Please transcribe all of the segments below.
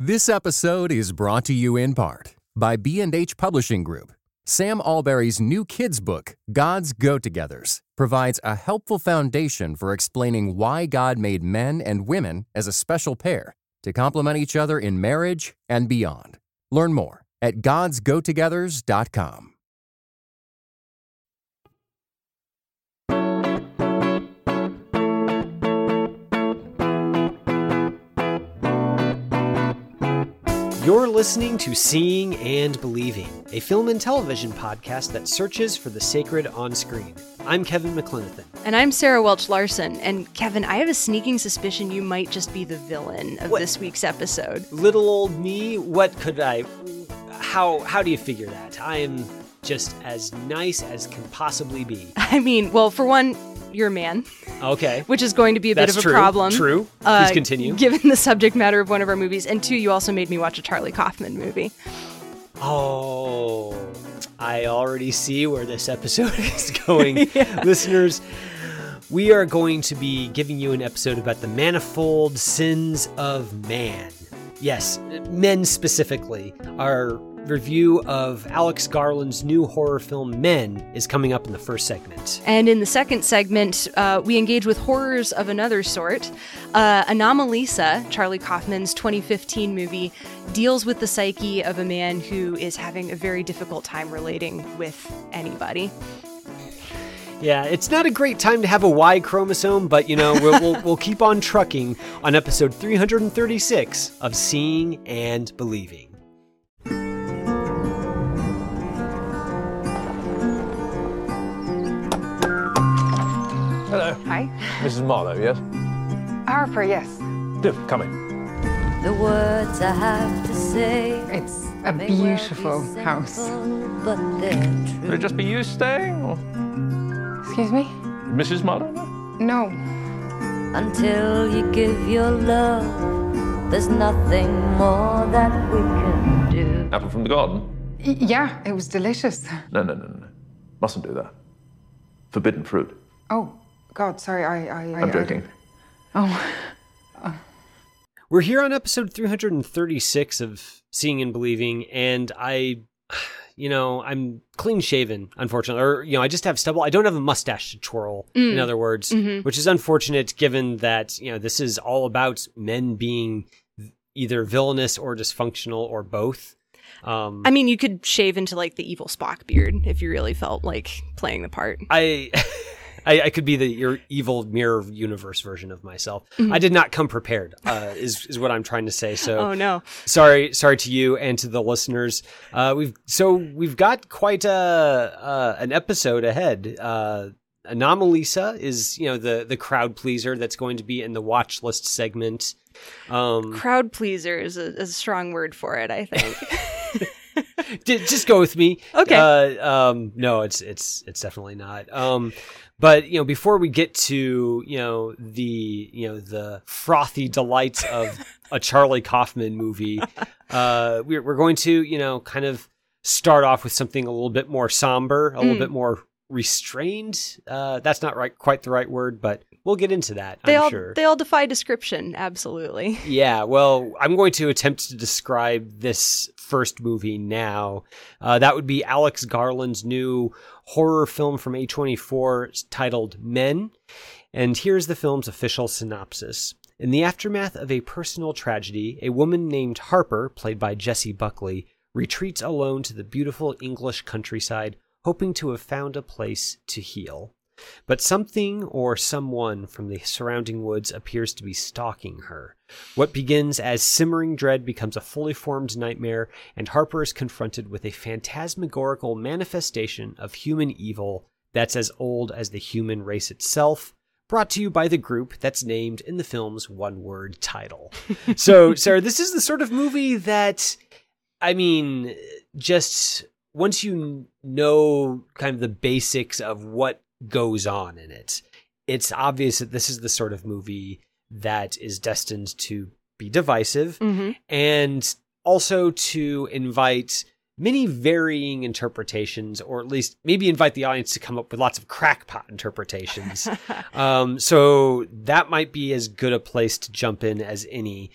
This episode is brought to you in part by B&H Publishing Group. Sam Allberry's new kids book, God's Go-Togethers, provides a helpful foundation for explaining why God made men and women as a special pair to complement each other in marriage and beyond. Learn more at godsgotogethers.com. You're listening to Seeing and Believing, a film and television podcast that searches for the sacred on screen. I'm Kevin McLenithan. And I'm Sarah Welch Larson. And Kevin, I have a sneaking suspicion you might just be the villain of What? this week's episode. Little old me, what could I how how do you figure that? I am just as nice as can possibly be. I mean, well, for one, you're a man, Okay. which is going to be a That's bit of true. a problem. True. uh, Please continue. Given the subject matter of one of our movies. And two, you also made me watch a Charlie Kaufman movie. Oh, I already see where this episode is going. Listeners, we are going to be giving you an episode about the manifold sins of man. Yes, men specifically. Our review of Alex Garland's new horror film Men is coming up in the first segment. And in the second segment, uh, we engage with horrors of another sort. Uh, Anomalisa, Charlie Kaufman's 2015 movie, deals with the psyche of a man who is having a very difficult time relating with anybody. Yeah, it's not a great time to have a Y chromosome, but you know, we'll, we'll, we'll keep on trucking on episode 336 of Seeing and Believing. Hello. Hi. Mrs. Marlowe, yes? Harper, yes. Do, come in. The words I have to say. It's a may well be beautiful simple, house. But they're Will true. it just be you staying, or Excuse me? Mrs. Marlowe? no? No. Until you give your love, there's nothing more that we can do. Apple from the garden? Y- yeah, it was delicious. No, no, no, no. Mustn't do that. Forbidden fruit. Oh, God, sorry, I. I I- I'm I- joking. oh, We're here on episode 336 of Seeing and Believing, and I, you know, I'm clean shaven, unfortunately. Or, you know, I just have stubble. I don't have a mustache to twirl, in other words, which is unfortunate given that, you know, this is all about men being either villainous or dysfunctional or both. Um, I mean, you could shave into like the evil Spock beard if you really felt like playing the part. I, I, I could be the your evil mirror universe version of myself. I did not come prepared. Uh, is is what I'm trying to say. So, Oh no. sorry, sorry to you and to the listeners. Uh, we've so we've got quite a uh, an episode ahead. Uh, Anomalisa is you know the the crowd pleaser that's going to be in the watch list segment. Um, Crowd pleaser is a, is a strong word for it, I think. Just go with me. Okay. Uh, um, no, it's it's it's definitely not. Um, but you know, before we get to you know the you know the frothy delights of a Charlie Kaufman movie, uh, we're we're going to you know kind of start off with something a little bit more somber, a little Mm. bit more restrained. Uh, that's not right, quite the right word, but we'll get into that. they I'm all sure. they all defy description, absolutely. Yeah, well, I'm going to attempt to describe this first movie now. Uh, that would be Alex Garland's new horror film from A24 titled Men. And here's the film's official synopsis. In the aftermath of a personal tragedy, a woman named Harper, played by Jessie Buckley, retreats alone to the beautiful English countryside, hoping to have found a place to heal. But something or someone from the surrounding woods appears to be stalking her. What begins as simmering dread becomes a fully formed nightmare, and Harper is confronted with a phantasmagorical manifestation of human evil that's as old as the human race itself. Brought to you by the group that's named in the film's one word title. so, Sarah, this is the sort of movie that, I mean, just once you know kind of the basics of what goes on in it, it's obvious that this is the sort of movie that is destined to be divisive hmm and also to invite many varying interpretations, or at least maybe invite the audience to come up with lots of crackpot interpretations. um, so that might be as good a place to jump in as any.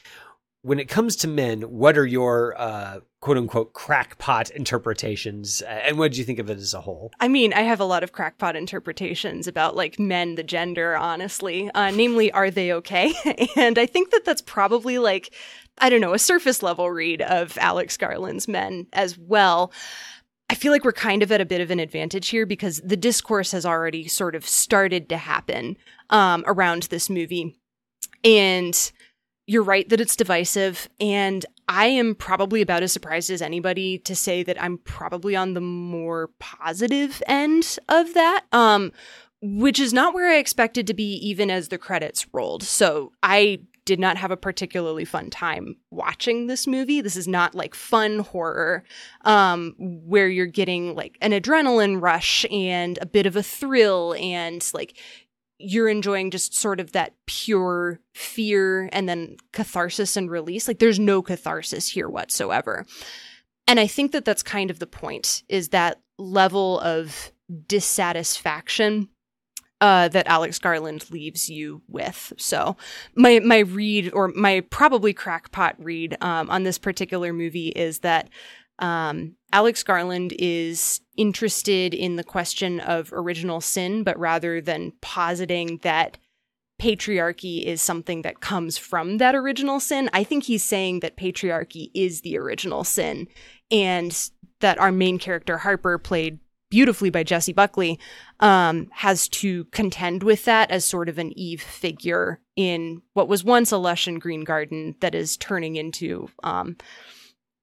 When it comes to men, what are your uh, quote unquote crackpot interpretations? And what do you think of it as a whole? I mean, I have a lot of crackpot interpretations about like men, the gender, honestly. Uh, namely, are they okay? and I think that that's probably like, I don't know, a surface level read of Alex Garland's men as well. I feel like we're kind of at a bit of an advantage here because the discourse has already sort of started to happen um, around this movie. And you're right that it's divisive. And I am probably about as surprised as anybody to say that I'm probably on the more positive end of that. Um, which is not where I expected to be even as the credits rolled. So I did not have a particularly fun time watching this movie. This is not like fun horror um, where you're getting like an adrenaline rush and a bit of a thrill and like you're enjoying just sort of that pure fear and then catharsis and release. Like there's no catharsis here whatsoever. And I think that that's kind of the point is that level of dissatisfaction uh, that Alex Garland leaves you with. So my my read or my probably crackpot read um, on this particular movie is that um, Alex Garland is interested in the question of original sin, but rather than positing that patriarchy is something that comes from that original sin, I think he's saying that patriarchy is the original sin. And that our main character, Harper, played beautifully by Jessie Buckley, um, has to contend with that as sort of an Eve figure in what was once a lush and green garden that is turning into um,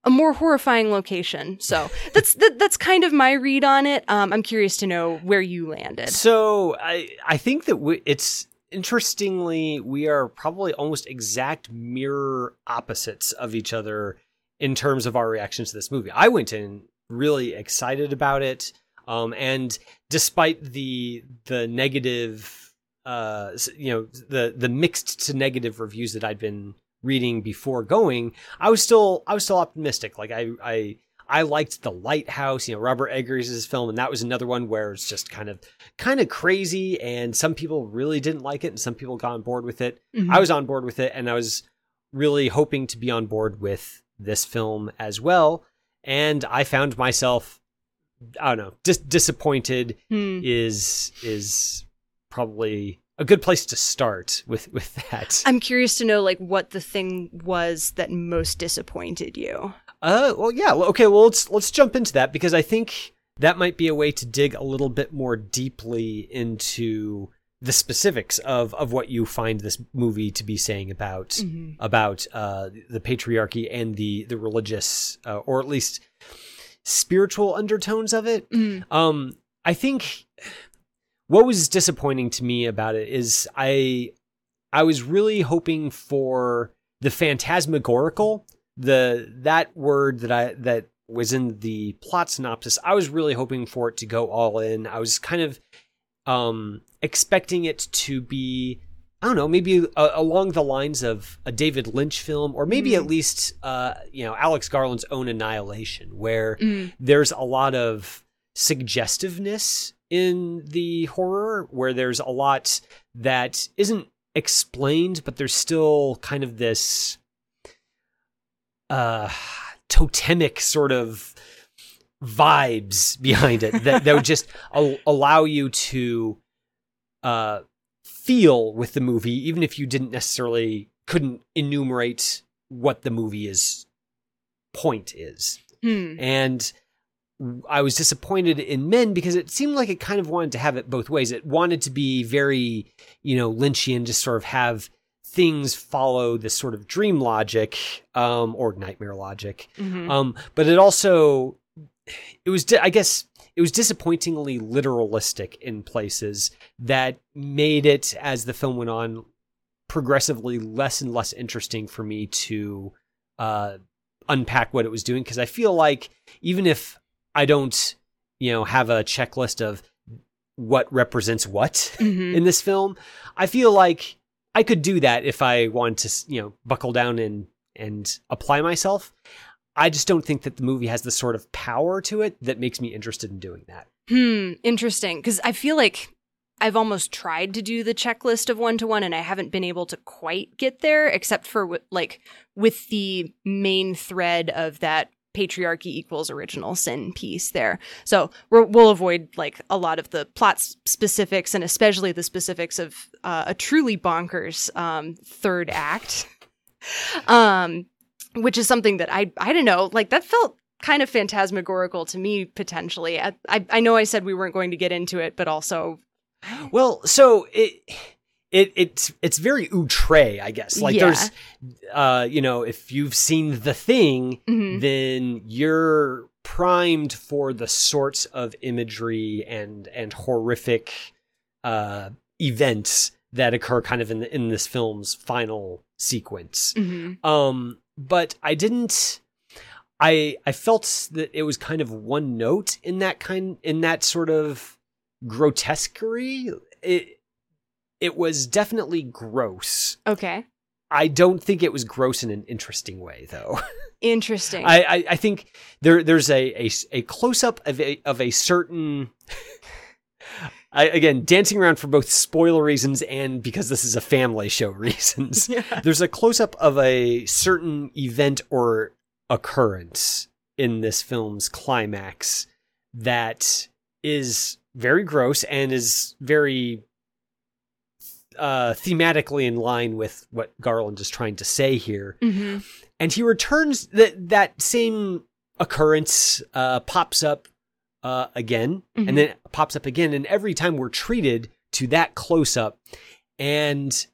a more horrifying location. So that's that, that's kind of my read on it. Um, I'm curious to know where you landed. So I I think that we, it's interestingly we are probably almost exact mirror opposites of each other in terms of our reactions to this movie. I went in really excited about it, um, and despite the the negative, uh, you know, the the mixed to negative reviews that I'd been reading before going, I was still I was still optimistic. Like I I I liked The Lighthouse, you know, Robert Eggers' film, and that was another one where it's just kind of kind of crazy, and some people really didn't like it, and some people got on board with it. Mm-hmm. I was on board with it, and I was really hoping to be on board with this film as well. And I found myself, I don't know, dis- disappointed. Hmm. Is is probably a good place to start with with that. I'm curious to know like what the thing was that most disappointed you. Uh well yeah, okay, well let's let's jump into that because I think that might be a way to dig a little bit more deeply into the specifics of of what you find this movie to be saying about mm-hmm. about uh, the patriarchy and the the religious uh, or at least spiritual undertones of it. Mm-hmm. Um, I think what was disappointing to me about it is I I was really hoping for the phantasmagorical, the that word that I that was in the plot synopsis. I was really hoping for it to go all in. I was kind of um expecting it to be I don't know, maybe uh, along the lines of a David Lynch film, or maybe mm. at least, uh, you know, Alex Garland's own Annihilation, where mm. there's a lot of suggestiveness in the horror where there's a lot that isn't explained, but there's still kind of this uh totemic sort of vibes behind it that, that would just al- allow you to uh feel with the movie even if you didn't necessarily couldn't enumerate what the movie is point is hmm. and I was disappointed in Men because it seemed like it kind of wanted to have it both ways. It wanted to be very, you know, Lynchian, just sort of have things follow this sort of dream logic um, or nightmare logic. Mm-hmm. Um, but it also, it was, I guess, it was disappointingly literalistic in places that made it, as the film went on, progressively less and less interesting for me to uh, unpack what it was doing. Because I feel like even if I don't, you know, have a checklist of what represents what mm-hmm. in this film. I feel like I could do that if I wanted to, you know, buckle down and and apply myself. I just don't think that the movie has the sort of power to it that makes me interested in doing that. Hmm, interesting. Because I feel like I've almost tried to do the checklist of one to one and I haven't been able to quite get there except for like with the main thread of that patriarchy equals original sin piece there. So we will avoid like a lot of the plot specifics and especially the specifics of uh, a truly bonkers um, third act. um, which is something that I I don't know, like that felt kind of phantasmagorical to me potentially. I, I I know I said we weren't going to get into it, but also Well, so it it it's it's very outre, I guess. Like Yeah. there's uh you know, if you've seen the thing, Mhm. then you're primed for the sorts of imagery and and horrific uh events that occur kind of in the, in this film's final sequence. mhm. Um, but I didn't. I I felt that it was kind of one note in that kind in that sort of grotesquerie. It it was definitely gross. okay. I don't think it was gross in an interesting way, though. Interesting. I, I, I think there there's a a, a close up of a of a certain. I, again, dancing around for both spoiler reasons and because this is a family show reasons. There's a close up of a certain event or occurrence in this film's climax that is very gross and is very uh, thematically in line with what Garland is trying to say here. Hmm and he returns that that same occurrence uh, pops up uh, again Mhm. and then pops up again. And every time we're treated to that close up and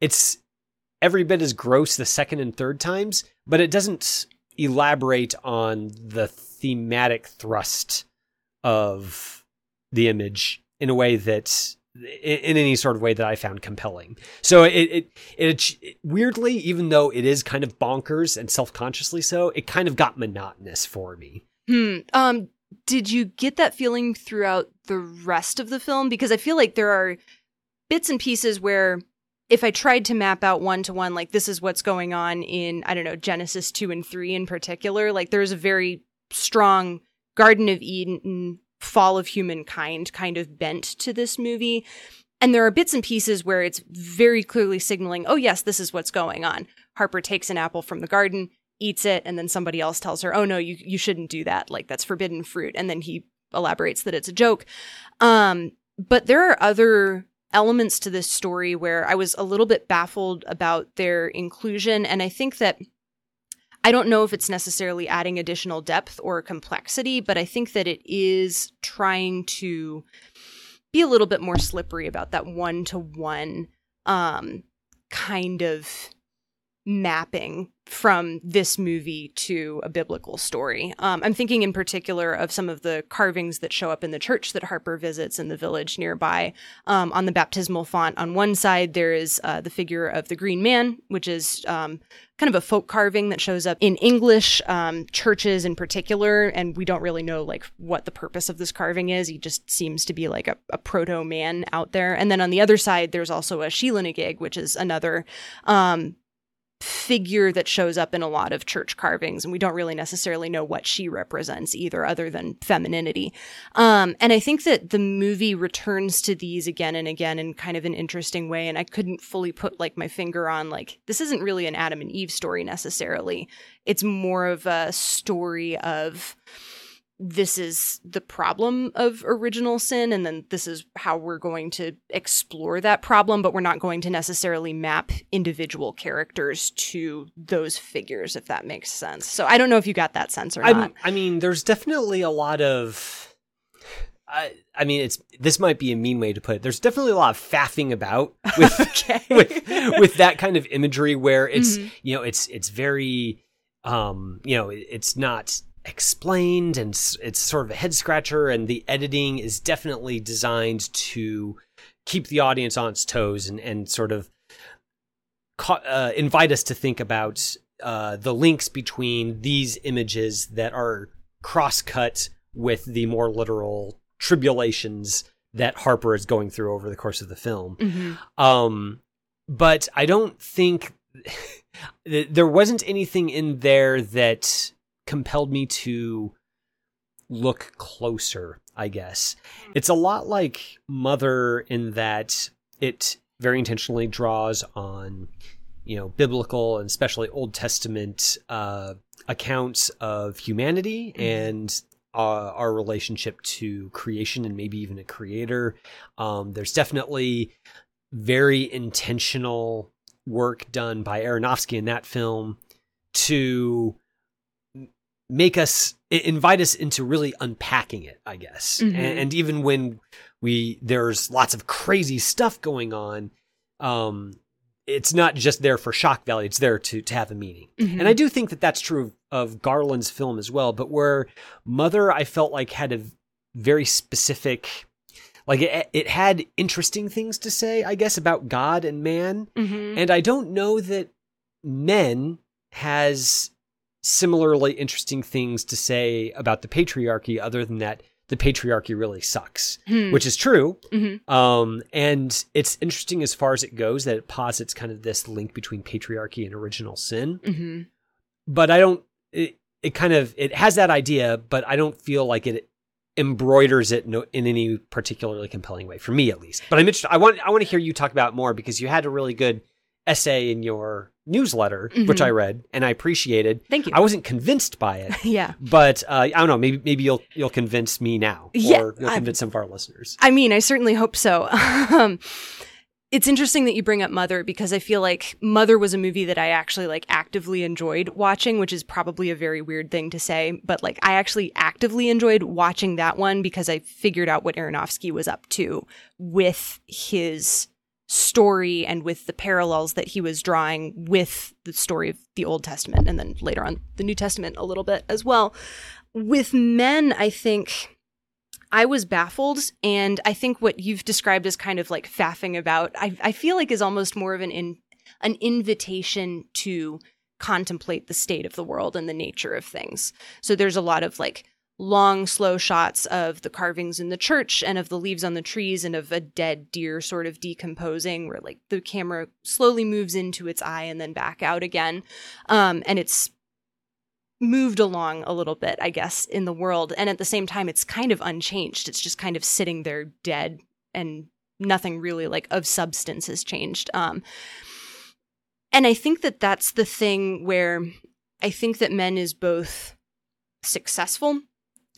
it's every bit as gross the second and third times but it doesn't elaborate on the thematic thrust of the image in a way that in, any sort of way that I found compelling. So it, it, it, it weirdly, even though it is kind of bonkers and self-consciously so, it kind of got monotonous for me. Hmm. Um, did you get that feeling throughout the rest of the film? Because I feel like there are bits and pieces where if I tried to map out one to one, like this is what's going on in, I don't know, Genesis 2 and 3 in particular, like there's a very strong Garden of Eden, fall of humankind kind of bent to this movie. And there are bits and pieces where it's very clearly signaling, oh, yes, this is what's going on. Harper takes an apple from the garden, eats it, and then somebody else tells her, oh, no, you, you shouldn't do that. Like, that's forbidden fruit. And then he elaborates that it's a joke. Um, but there are other elements to this story where I was a little bit baffled about their inclusion. And I think that I don't know if it's necessarily adding additional depth or complexity, but I think that it is trying to be a little bit more slippery about that one to one kind of mapping from this movie to a biblical story. Um, I'm thinking in particular of some of the carvings that show up in the church that Harper visits in the village nearby. Um, on the baptismal font, on one side, there is uh, the figure of the Green Man, which is um, kind of a folk carving that shows up in English um, churches in particular, and we don't really know like what the purpose of this carving is. He just seems to be like a, a proto man out there. And then on the other side, there's also a Sheela-na-gig, which is another um, figure that shows up in a lot of church carvings, and we don't really necessarily know what she represents either, other than femininity. Um, and I think that the movie returns to these again and again in kind of an interesting way, and I couldn't fully put like my finger on like this isn't really an Adam and Eve story necessarily. It's more of a story of this is the problem of original sin and then this is how we're going to explore that problem but we're not going to necessarily map individual characters to those figures if that makes sense so i don't know if you got that sense or not I'm, I mean, there's definitely a lot of. I, I mean, it's this might be a mean way to put it. There's definitely a lot of faffing about with with, with that kind of imagery where it's Mhm. you know it's it's very um you know it- it's not explained and it's sort of a head scratcher and the editing is definitely designed to keep the audience on its toes and and sort of ca- uh, invite us to think about uh, the links between these images that are cross-cut with the more literal tribulations that Harper is going through over the course of the film. Mhm. Um, but I don't think there wasn't anything in there that compelled me to look closer I guess. It's a lot like Mother in that it very intentionally draws on, you know, biblical and especially Old Testament uh, accounts of humanity and uh, our relationship to creation and maybe even a creator. Um, there's definitely very intentional work done by Aronofsky in that film to make us invite us into really unpacking it i guess Mhm. and, and even when we there's lots of crazy stuff going on um it's not just there for shock value it's there to to have a meaning Mhm. and i do think that that's true of garland's film as well but where mother i felt like had a very specific like it, it had interesting things to say i guess about god and man Mhm. and I don't know that Men has similarly interesting things to say about the patriarchy, other than that the patriarchy really sucks, Hmm. which is true. Mhm. Um, and it's interesting as far as it goes that it posits kind of this link between patriarchy and original sin. Mhm. But I don't. It, it kind of it has that idea, but I don't feel like it embroiders it in any particularly compelling way for me at least. But I'm interested. I want I want to hear you talk about it more because you had a really good essay in your newsletter, which Mhm. I read and I appreciated. Thank you. I wasn't convinced by it, yeah. but uh, I don't know. Maybe maybe you'll you'll convince me now, Yeah, or you'll I- convince some of our listeners. I mean, I certainly hope so. um, it's interesting that you bring up Mother because I feel like Mother was a movie that I actually like actively enjoyed watching, which is probably a very weird thing to say, but like I actually actively enjoyed watching that one because I figured out what Aronofsky was up to with his story and with the parallels that he was drawing with the story of the Old Testament and then later on the New Testament a little bit as well. With men, I think I was baffled, and I think what you've described as kind of like faffing about, I, I feel like is almost more of an in, an invitation to contemplate the state of the world and the nature of things. So there's a lot of like long, slow shots of the carvings in the church and of the leaves on the trees and of a dead deer sort of decomposing, where like the camera slowly moves into its eye and then back out again, um, and it's moved along a little bit, I guess, in the world. And at the same time, it's kind of unchanged. It's just kind of sitting there dead and nothing really like of substance has changed. Um, and I think that that's the thing where I think that Men is both successful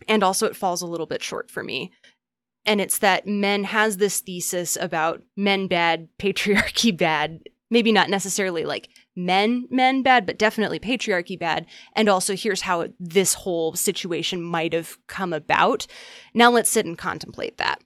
and also it falls a little bit short for me. And it's that Men has this thesis about men bad, patriarchy bad, maybe not necessarily like men men bad but definitely patriarchy bad. And also here's how this whole situation might have come about. Now let's sit and contemplate that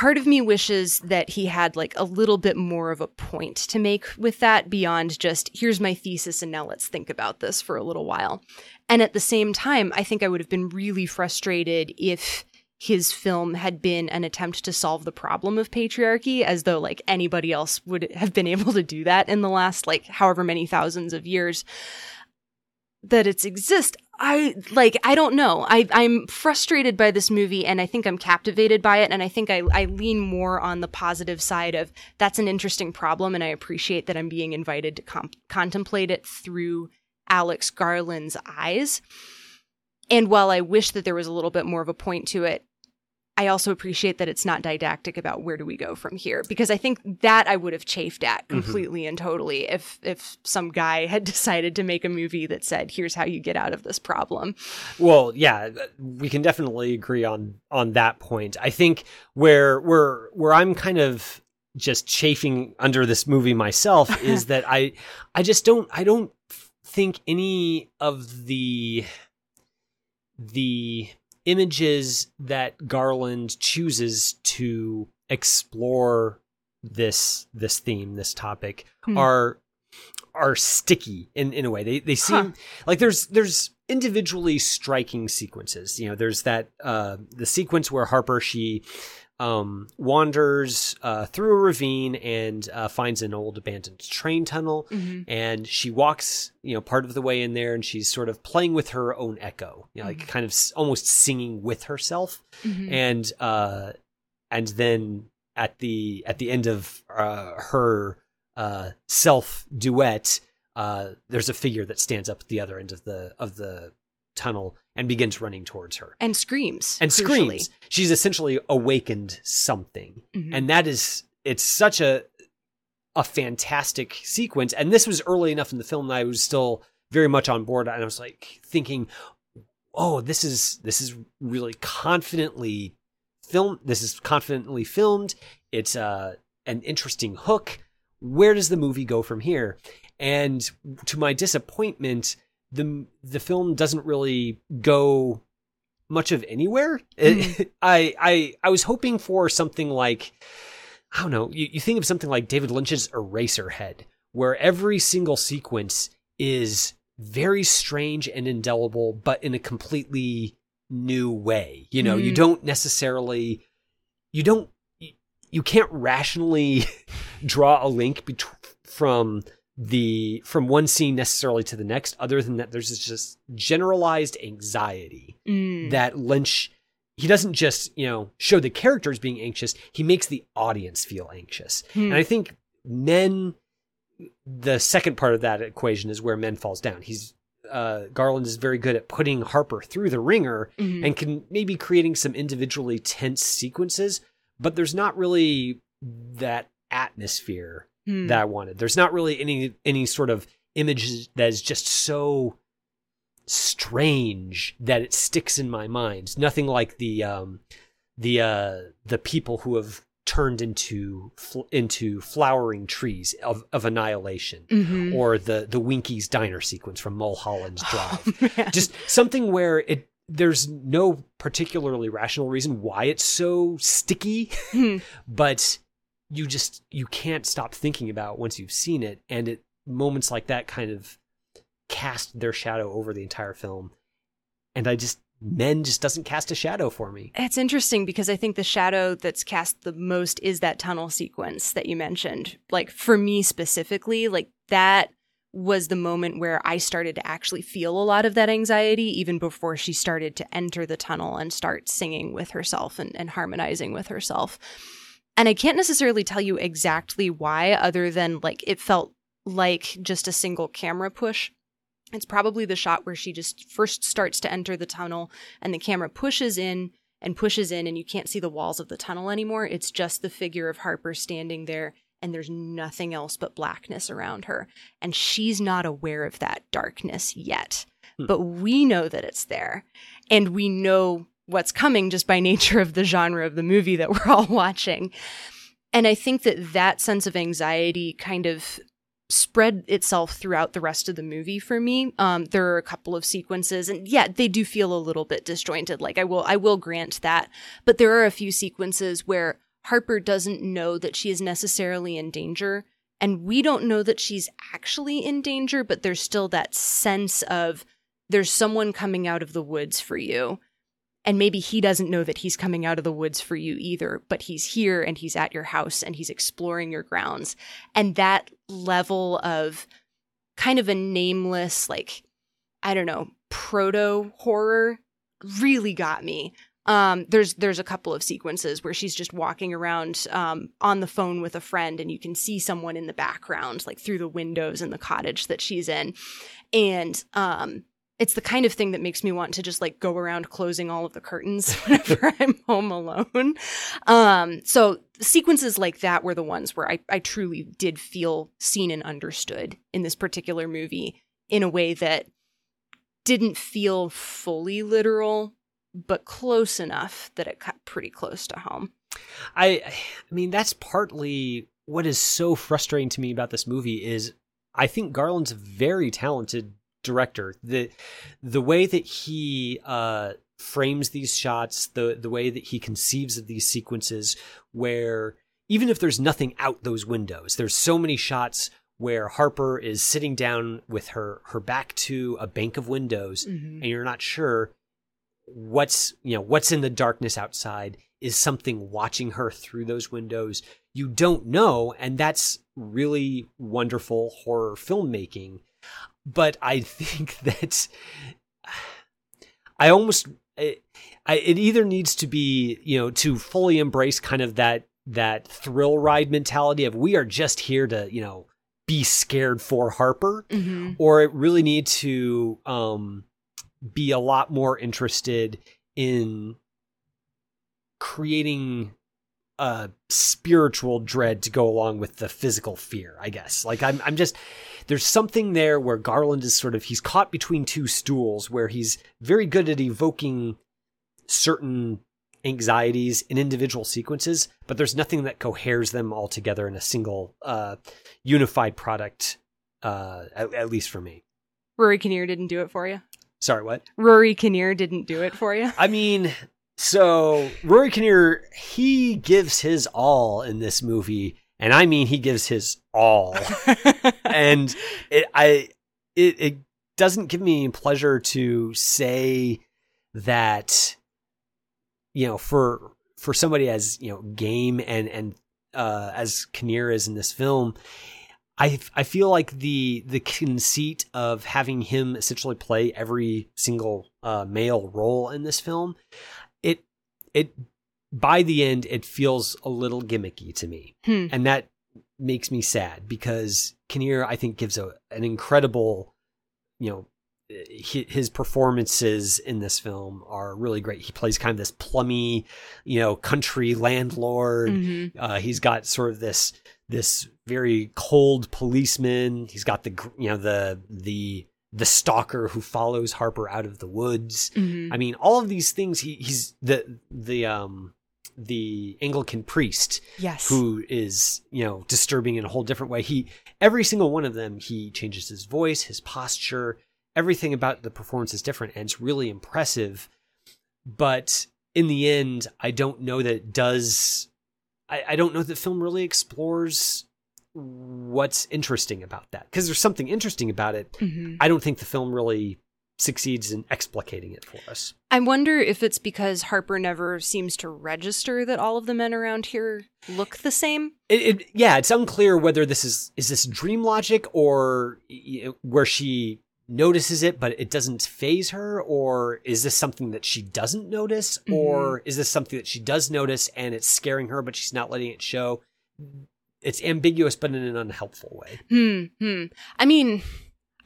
part of me wishes that he had like a little bit more of a point to make with that beyond just here's my thesis and now let's think about this for a little while. And at the same time i think i would have been really frustrated if his film had been an attempt to solve the problem of patriarchy as though like anybody else would have been able to do that in the last like however many thousands of years that it's exist i like i don't know. I i'm frustrated by this movie and i think i'm captivated by it and i think i i lean more on the positive side of that's an interesting problem and i appreciate that i'm being invited to com- contemplate it through alex garland's eyes. And while I wish that there was a little bit more of a point to it, I also appreciate that it's not didactic about where do we go from here because I think that I would have chafed at mm-hmm. completely and totally if if some guy had decided to make a movie that said here's how you get out of this problem. Well, yeah, we can definitely agree on on that point. I think where where where I'm kind of just chafing under this movie myself is that I I just don't I don't think any of the the images that Garland chooses to explore this this theme, this topic, Hmm. are are sticky in, in a way. They they seem like there's there's individually striking sequences. You know, there's that uh the sequence where Harper she um wanders uh through a ravine and uh finds an old abandoned train tunnel Mhm. and she walks you know part of the way in there and she's sort of playing with her own echo you know like kind of s- almost singing with herself Mhm. and uh and then at the at the end of uh her uh self duet uh there's a figure that stands up at the other end of the of the tunnel and begins running towards her and screams and crucially. screams. She's essentially awakened something, Mhm. and that is it's such a a fantastic sequence. And this was early enough in the film that I was still very much on board, and I was like thinking, "Oh, this is this is really confidently filmed. This is confidently filmed. It's uh, an interesting hook. Where does the movie go from here?" And to my disappointment, the the film doesn't really go much of anywhere. It- I I I was hoping for something like I don't know. You, you think of something like David Lynch's Eraserhead, where every single sequence is very strange and indelible, but in a completely new way. You know, you Mhm. don't necessarily you don't you, you can't rationally draw a link between from the from one scene necessarily to the next other than that there's this just generalized anxiety Mm. that Lynch he doesn't just, you know, show the characters being anxious, he makes the audience feel anxious. Hmm. And I think men the second part of that equation is where men falls down. He's uh, Garland is very good at putting Harper through the wringer Mhm. and can maybe creating some individually tense sequences, but there's not really that atmosphere Hmm. that I wanted. There's not really any any sort of image that is just so strange that it sticks in my mind. Nothing like the um the uh the people who have turned into fl- into flowering trees of, of annihilation Mhm. or the the Winky's diner sequence from Mulholland's Drive Oh, just something where it there's no particularly rational reason why it's so sticky Hmm. but you just you can't stop thinking about once you've seen it and it moments like that kind of cast their shadow over the entire film and i just men just doesn't cast a shadow for me It's interesting because I think the shadow that's cast the most is that tunnel sequence that you mentioned. Like for me specifically, like that was the moment where I started to actually feel a lot of that anxiety even before she started to enter the tunnel and start singing with herself and, and harmonizing with herself. And I can't necessarily tell you exactly why, other than like it felt like just a single camera push. It's probably the shot where she just first starts to enter the tunnel and the camera pushes in and pushes in and you can't see the walls of the tunnel anymore. It's just the figure of Harper standing there and there's nothing else but blackness around her. And she's not aware of that darkness yet. Hmm. But we know that it's there. And we know what's coming just by nature of the genre of the movie that we're all watching. And I think that that sense of anxiety kind of spread itself throughout the rest of the movie for me. Um, there are a couple of sequences, and yeah, they do feel a little bit disjointed. Like I will, I will grant that, but there are a few sequences where Harper doesn't know that she is necessarily in danger, and we don't know that she's actually in danger. But there's still that sense of there's someone coming out of the woods for you. And maybe he doesn't know that he's coming out of the woods for you either, but he's here and he's at your house and he's exploring your grounds. And that level of kind of a nameless, like, I don't know, proto horror really got me. Um, there's there's a couple of sequences where she's just walking around um, on the phone with a friend, and you can see someone in the background, like through the windows in the cottage that she's in, and um, it's the kind of thing that makes me want to just like go around closing all of the curtains whenever I'm home alone. Um, so sequences like that were the ones where I, I truly did feel seen and understood in this particular movie in a way that didn't feel fully literal, but close enough that it cut pretty close to home. I I mean that's partly what is so frustrating to me about this movie is I think Garland's a very talented director. The the way that he uh frames these shots, the the way that he conceives of these sequences where even if there's nothing out those windows, there's so many shots where Harper is sitting down with her her back to a bank of windows and you're not sure what's you know what's in the darkness outside. Is something watching her through those windows? You don't know and that's really wonderful horror filmmaking but i think that i almost it, I, it either needs to be you know to fully embrace kind of that that thrill ride mentality of we are just here to you know be scared for harper Mm-hmm. or it really need to um be a lot more interested in creating a spiritual dread to go along with the physical fear, I guess. Like I'm I'm just there's something there where Garland is sort of he's caught between two stools where he's very good at evoking certain anxieties in individual sequences, but there's nothing that coheres them all together in a single uh, unified product, uh, at, at least for me. Rory Kinnear didn't do it for you. Sorry, what? Rory Kinnear didn't do it for you. I mean, so Rory Kinnear, he gives his all in this movie, and I mean he gives his all. and it I it it doesn't give me pleasure to say that you know for for somebody as you know game and and uh as Kinnear is in this film I I feel like the the conceit of having him essentially play every single uh, male role in this film it by the end it feels a little gimmicky to me Hmm. and that makes me sad because Kinnear I think gives a an incredible you know his performances in this film are really great. He plays kind of this plummy, you know, country landlord. Mhm. Uh, he's got sort of this this very cold policeman. He's got the you know the the the stalker who follows Harper out of the woods. Mhm. I mean, all of these things. He, he's the the um the Anglican priest Yes. who is you know disturbing in a whole different way. He every single one of them he changes his voice, his posture, everything about the performance is different, and it's really impressive. But in the end, I don't know that it does. I, I don't know that the film really explores what's interesting about that because there's something interesting about it. Mhm. I don't think the film really succeeds in explicating it for us. I wonder if it's because Harper never seems to register that all of the men around here look the same. It, it yeah, it's unclear whether this is is this dream logic or y- y- where she notices it but it doesn't faze her or is this something that she doesn't notice or is this something that she does notice and it's scaring her but she's not letting it show it's ambiguous but in an unhelpful way Hmm. Hmm. I mean,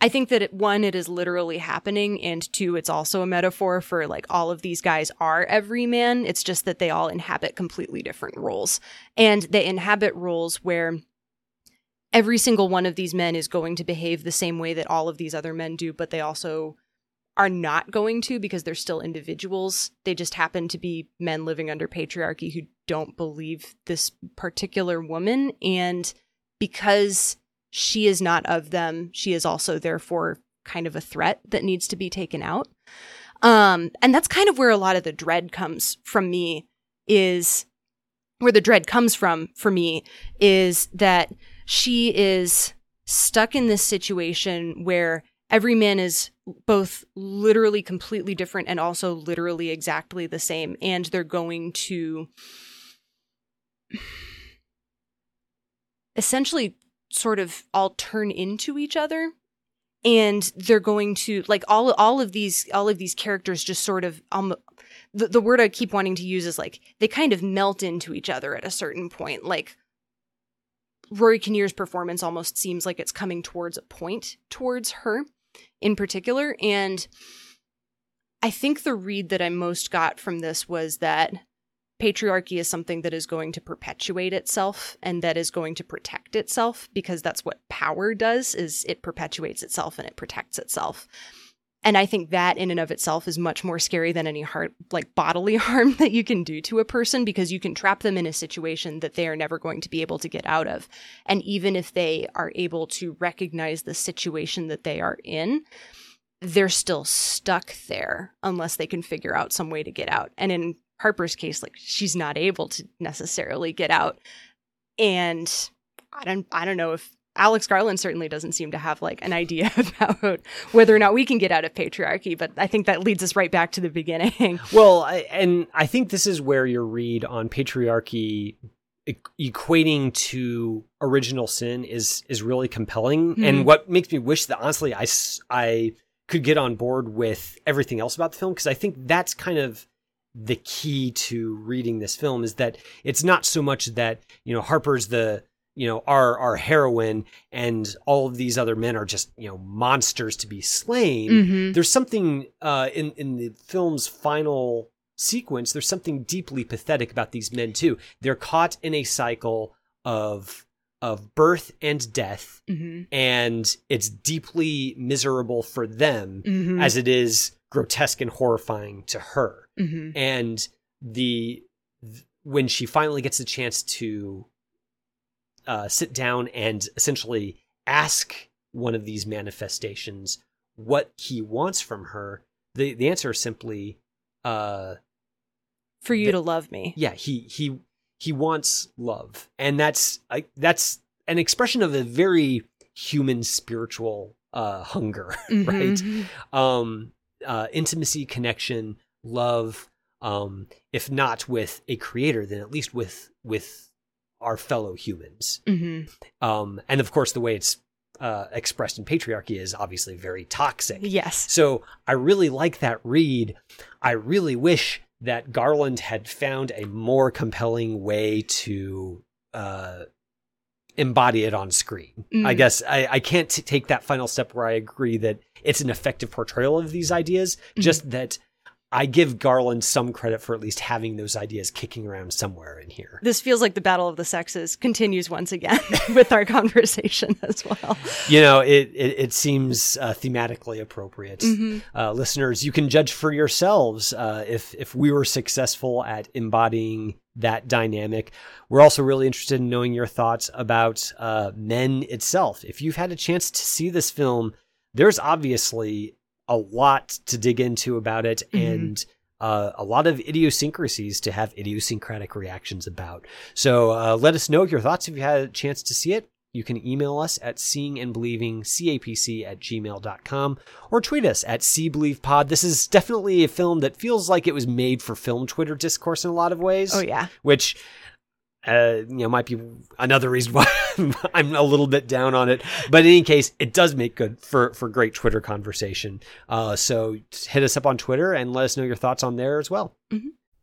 I think that it, one, it is literally happening, and two, it's also a metaphor for like all of these guys are every man. It's just that they all inhabit completely different roles, and they inhabit roles where every single one of these men is going to behave the same way that all of these other men do, but they also are not going to because they're still individuals. They just happen to be men living under patriarchy who don't believe this particular woman. And because she is not of them, she is also therefore kind of a threat that needs to be taken out. Um, and that's kind of where a lot of the dread comes from me is where the dread comes from for me is that she is stuck in this situation where every man is both literally completely different and also literally exactly the same and they're going to essentially sort of all turn into each other and they're going to like all all of these all of these characters just sort of um the, the word I keep wanting to use is like they kind of melt into each other at a certain point. Like Rory Kinnear's performance almost seems like it's coming towards a point towards her in particular. And I think the read that I most got from this was that patriarchy is something that is going to perpetuate itself and that is going to protect itself because that's what power does is it perpetuates itself and it protects itself and i think that in and of itself is much more scary than any heart like bodily harm that you can do to a person because you can trap them in a situation that they are never going to be able to get out of and even if they are able to recognize the situation that they are in they're still stuck there unless they can figure out some way to get out and in Harper's case, like she's not able to necessarily get out. And I don't I don't know if Alex Garland certainly doesn't seem to have like an idea about whether or not we can get out of patriarchy, but I think that leads us right back to the beginning. Well, I, and I think this is where your read on patriarchy equating to original sin is is really compelling, Mhm. and what makes me wish that honestly I I could get on board with everything else about the film because I think that's kind of the key to reading this film is that it's not so much that you know Harper's the you know, our our heroine and all of these other men are just you know monsters to be slain. Mhm. There's something uh, in in the film's final sequence. There's something deeply pathetic about these men too. They're caught in a cycle of of birth and death, Mhm. and it's deeply miserable for them Mhm. as it is grotesque and horrifying to her Mhm. and the th- when she finally gets the chance to uh, sit down and essentially ask one of these manifestations what he wants from her, the the answer is simply, uh, For you the- to love me. yeah, he he he wants love, and that's I, that's an expression of a very human spiritual uh, hunger, right? Mhm. um uh intimacy connection love um if not with a creator then at least with with our fellow humans Mhm. um and of course the way it's uh expressed in patriarchy is obviously very toxic Yes. so i really like that read i really wish that garland had found a more compelling way to uh embody it on screen. I Mm. guess I, I can't t- take that final step where I agree that it's an effective portrayal of these ideas, just that I give Garland some credit for at least having those ideas kicking around somewhere in here. This feels like the battle of the sexes continues once again with our conversation as well. You know, it it, it seems uh, thematically appropriate. Mhm. Uh, listeners, you can judge for yourselves uh, if if we were successful at embodying that dynamic. We're also really interested in knowing your thoughts about uh, Men itself. If you've had a chance to see this film, there's obviously a lot to dig into about it, and uh, a lot of idiosyncrasies to have idiosyncratic reactions about. So uh, let us know your thoughts if you had a chance to see it. You can email us at seeingandbelievingcapc at gmail.com or tweet us at seebelievepod. This is definitely a film that feels like it was made for film Twitter discourse in a lot of ways. Oh, yeah. Which, uh, you know, might be another reason why I'm a little bit down on it. But in any case, it does make good for, for great Twitter conversation. Uh, so hit us up on Twitter and let us know your thoughts on there as well.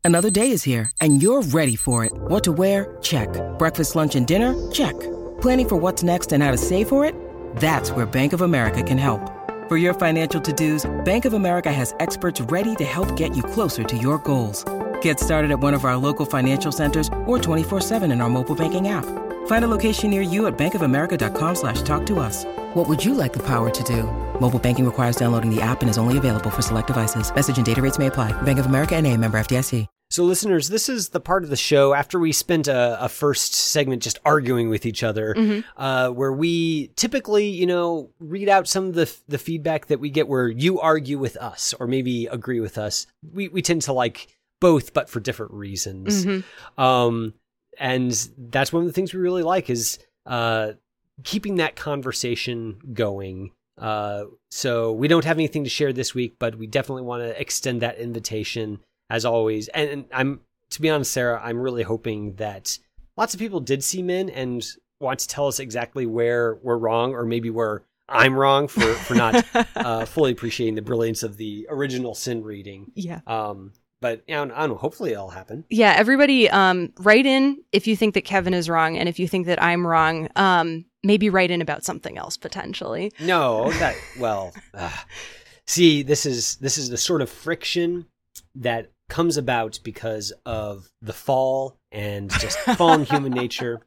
Another day is here, and you're ready for it. What to wear? Check. Breakfast, lunch, and dinner? Check. Planning for what's next and how to save for it? That's where Bank of America can help. For your financial to-dos, Bank of America has experts ready to help get you closer to your goals. Get started at one of our local financial centers or 24-7 in our mobile banking app. Find a location near you at bankofamerica.com slash talk to us. What would you like the power to do? Mobile banking requires downloading the app and is only available for select devices. Message and data rates may apply. Bank of America and a member FDIC. So, listeners, this is the part of the show after we spent a, a first segment just arguing with each other, uh, where we typically, you know, read out some of the the feedback that we get where you argue with us or maybe agree with us. We we tend to like both, but for different reasons. Um, and that's one of the things we really like is uh, keeping that conversation going. Uh, so we don't have anything to share this week, but we definitely want to extend that invitation as always. And, and I'm, to be honest, Sarah, I'm really hoping that lots of people did see Men and want to tell us exactly where we're wrong, or maybe where I'm wrong for for not uh, fully appreciating the brilliance of the original Sin reading. Yeah. Um, but you know, I don't know. Hopefully, it'll happen. Yeah, everybody um write in if you think that Kevin is wrong and if you think that I'm wrong. Um maybe write in about something else potentially. No, that well. Uh, see, this is this is the sort of friction that comes about because of the fall and just fallen human nature.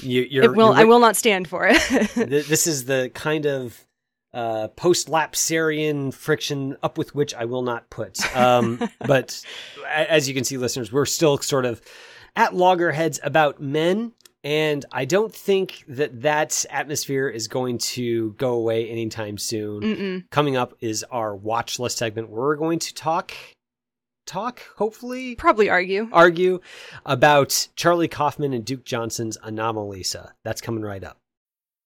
You, you're, It will you're I will not stand for it. This is the kind of uh, post-lapsarian friction up with which I will not put. Um, but as you can see, listeners, we're still sort of at loggerheads about men. And I don't think that that atmosphere is going to go away anytime soon. Mm-mm. Coming up is our watch list segment where we're going to talk, talk, hopefully, Probably argue. argue about Charlie Kaufman and Duke Johnson's Anomalisa. That's coming right up.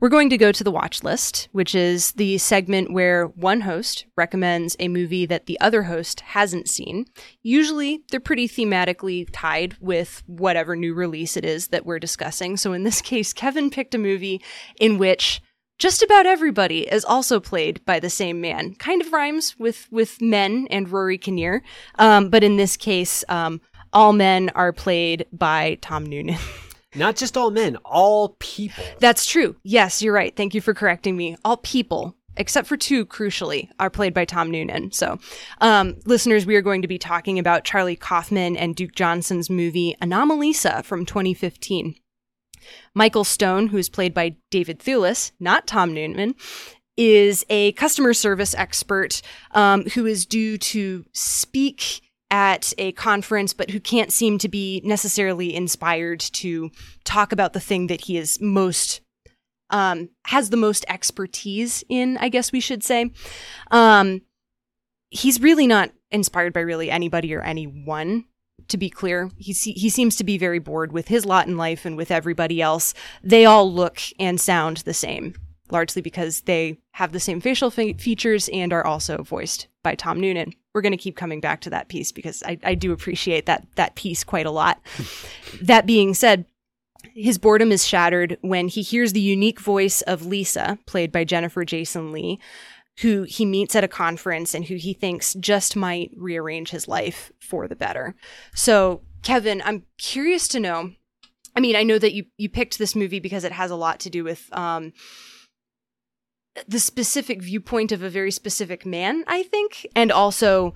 We're going to go to the watch list, which is the segment where one host recommends a movie that the other host hasn't seen. Usually, they're pretty thematically tied with whatever new release it is that we're discussing. So, in this case, Kevin picked a movie in which just about everybody is also played by the same man. Kind of rhymes with with men and Rory Kinnear, um, but in this case, um, all men are played by Tom Noonan. Not just all men, all people. That's true. Yes, you're right. Thank you for correcting me. All people, except for two, crucially, are played by Tom Noonan. So, um, listeners, we are going to be talking about Charlie Kaufman and Duke Johnson's movie Anomalisa from 2015. Michael Stone, who is played by David Thewlis, not Tom Noonan, is a customer service expert um, who is due to speak at a conference, but who can't seem to be necessarily inspired to talk about the thing that he is most um, has the most expertise in, I guess we should say. Um, he's really not inspired by really anybody or anyone. To be clear, he he seems to be very bored with his lot in life and with everybody else. They all look and sound the same, largely because they have the same facial fe- features and are also voiced by Tom Noonan we're going to keep coming back to that piece because I, I do appreciate that that piece quite a lot. that being said, his boredom is shattered when he hears the unique voice of Lisa, played by Jennifer Jason Leigh, who he meets at a conference and who he thinks just might rearrange his life for the better. So, Kevin, I'm curious to know. I mean, I know that you you picked this movie because it has a lot to do with um, the specific viewpoint of a very specific man, I think. And also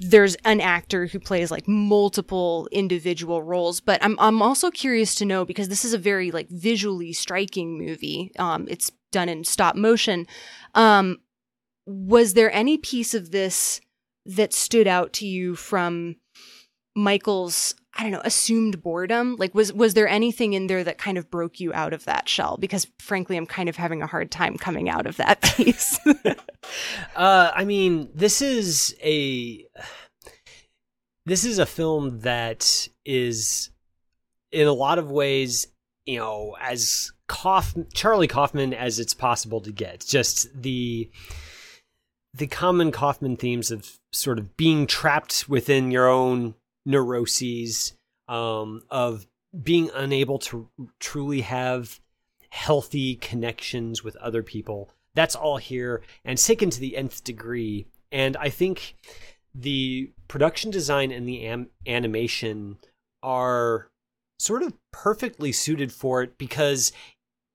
there's an actor who plays like multiple individual roles, but I'm I'm also curious to know because this is a very like visually striking movie. Um it's done in stop motion. Um was there any piece of this that stood out to you from Michael's I don't know, assumed boredom? Like was was there anything in there that kind of broke you out of that shell? Because frankly, I'm kind of having a hard time coming out of that piece. uh, I mean, this is a this is a film that is in a lot of ways, you know, as Kauf- Charlie Kaufman as it's possible to get. Just the the common Kaufman themes of sort of being trapped within your own neuroses, um, of being unable to truly have healthy connections with other people. That's all here and taken to the nth degree. And I think the production design and the am- animation are sort of perfectly suited for it because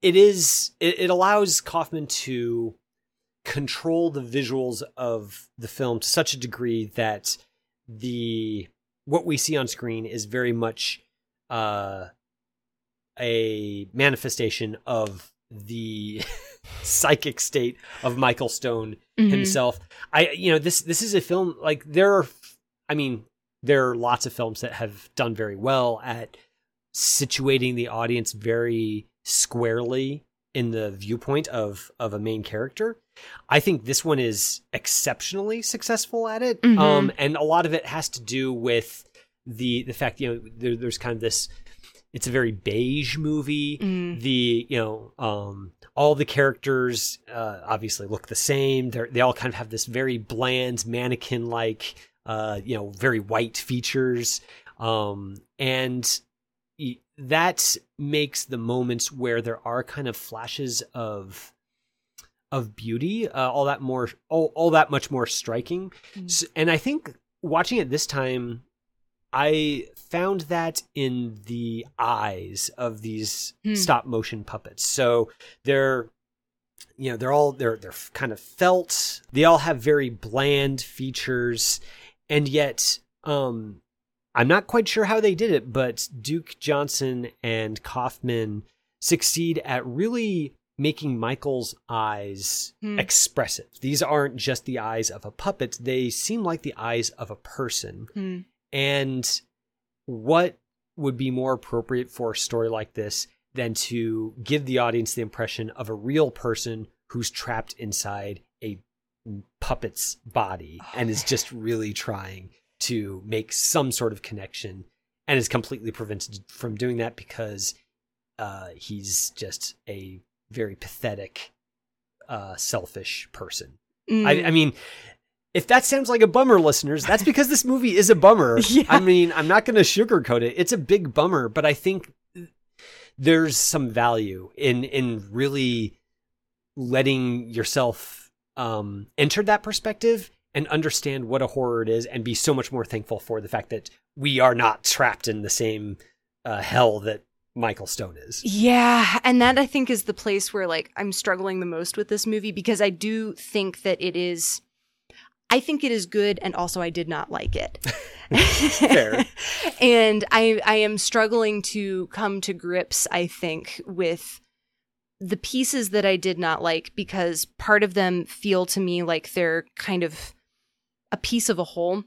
it is it, it allows Kaufman to control the visuals of the film to such a degree that the what we see on screen is very much uh, a manifestation of the psychic state of Michael Stone mm-hmm. himself. I you know this this is a film like there are I mean there are lots of films that have done very well at situating the audience very squarely in the viewpoint of of a main character. I think this one is exceptionally successful at it. Mm-hmm. Um, and a lot of it has to do with the the fact you know there, there's kind of this. It's a very beige movie. Mm. The you know um, all the characters uh, obviously look the same. They they all kind of have this very bland mannequin like uh, you know very white features. Um, and that makes the moments where there are kind of flashes of of beauty uh, all that more all, all that much more striking mm. so, and i think watching it this time i found that in the eyes of these mm. stop motion puppets so they're you know they're all they're they're kind of felt they all have very bland features and yet um I'm not quite sure how they did it, but Duke Johnson and Kaufman succeed at really making Michael's eyes hmm. expressive. These aren't just the eyes of a puppet, they seem like the eyes of a person. Hmm. And what would be more appropriate for a story like this than to give the audience the impression of a real person who's trapped inside a puppet's body and is just really trying to make some sort of connection and is completely prevented from doing that because uh, he's just a very pathetic, uh, selfish person. Mm. I, I mean, if that sounds like a bummer, listeners, that's because this movie is a bummer. Yeah. I mean, I'm not going to sugarcoat it. It's a big bummer, but I think there's some value in in really letting yourself um, enter that perspective and understand what a horror it is, and be so much more thankful for the fact that we are not trapped in the same uh, hell that Michael Stone is. Yeah, and that I think is the place where like I'm struggling the most with this movie because I do think that it is I think it is good and also I did not like it. Fair. and I I am struggling to come to grips I think with the pieces that I did not like because part of them feel to me like they're kind of a piece of a whole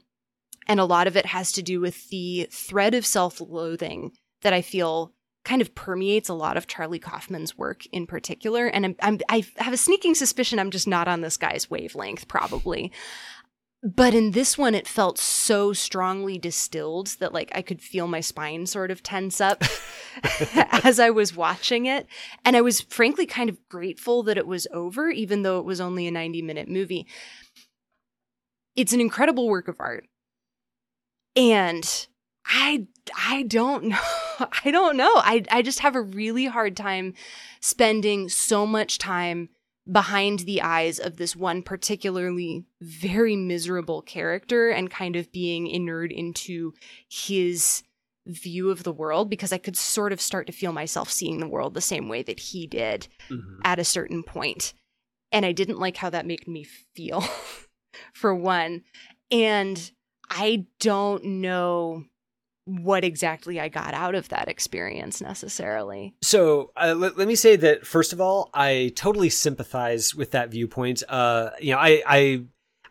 and a lot of it has to do with the thread of self-loathing that I feel kind of permeates a lot of Charlie Kaufman's work in particular. And I'm, I'm, I have a sneaking suspicion I'm just not on this guy's wavelength, probably. But in this one, it felt so strongly distilled that like I could feel my spine sort of tense up as I was watching it. And I was frankly kind of grateful that it was over, even though it was only a 90 minute movie. It's an incredible work of art. And I I don't know. I don't know. I I just have a really hard time spending so much time behind the eyes of this one particularly very miserable character and kind of being inured into his view of the world because I could sort of start to feel myself seeing the world the same way that he did Mhm. at a certain point. And I didn't like how that made me feel, for one. And I don't know what exactly I got out of that experience necessarily. So uh, let, let me say that first of all, I totally sympathize with that viewpoint. Uh, you know, I I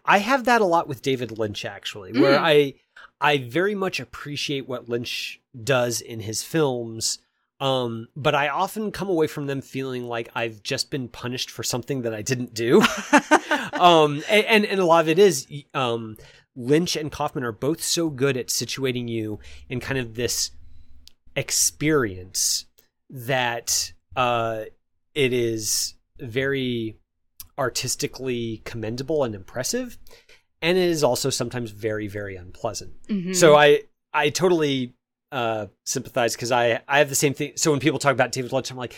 I have that a lot with David Lynch actually, where Mm. I I very much appreciate what Lynch does in his films. Um, but I often come away from them feeling like I've just been punished for something that I didn't do. um, a- and, and a lot of it is, um, Lynch and Kaufman are both so good at situating you in kind of this experience that uh, it is very artistically commendable and impressive, and it is also sometimes very, very unpleasant. Mhm. So I I totally uh, sympathize because I I have the same thing. So when people talk about David Lynch, I'm like.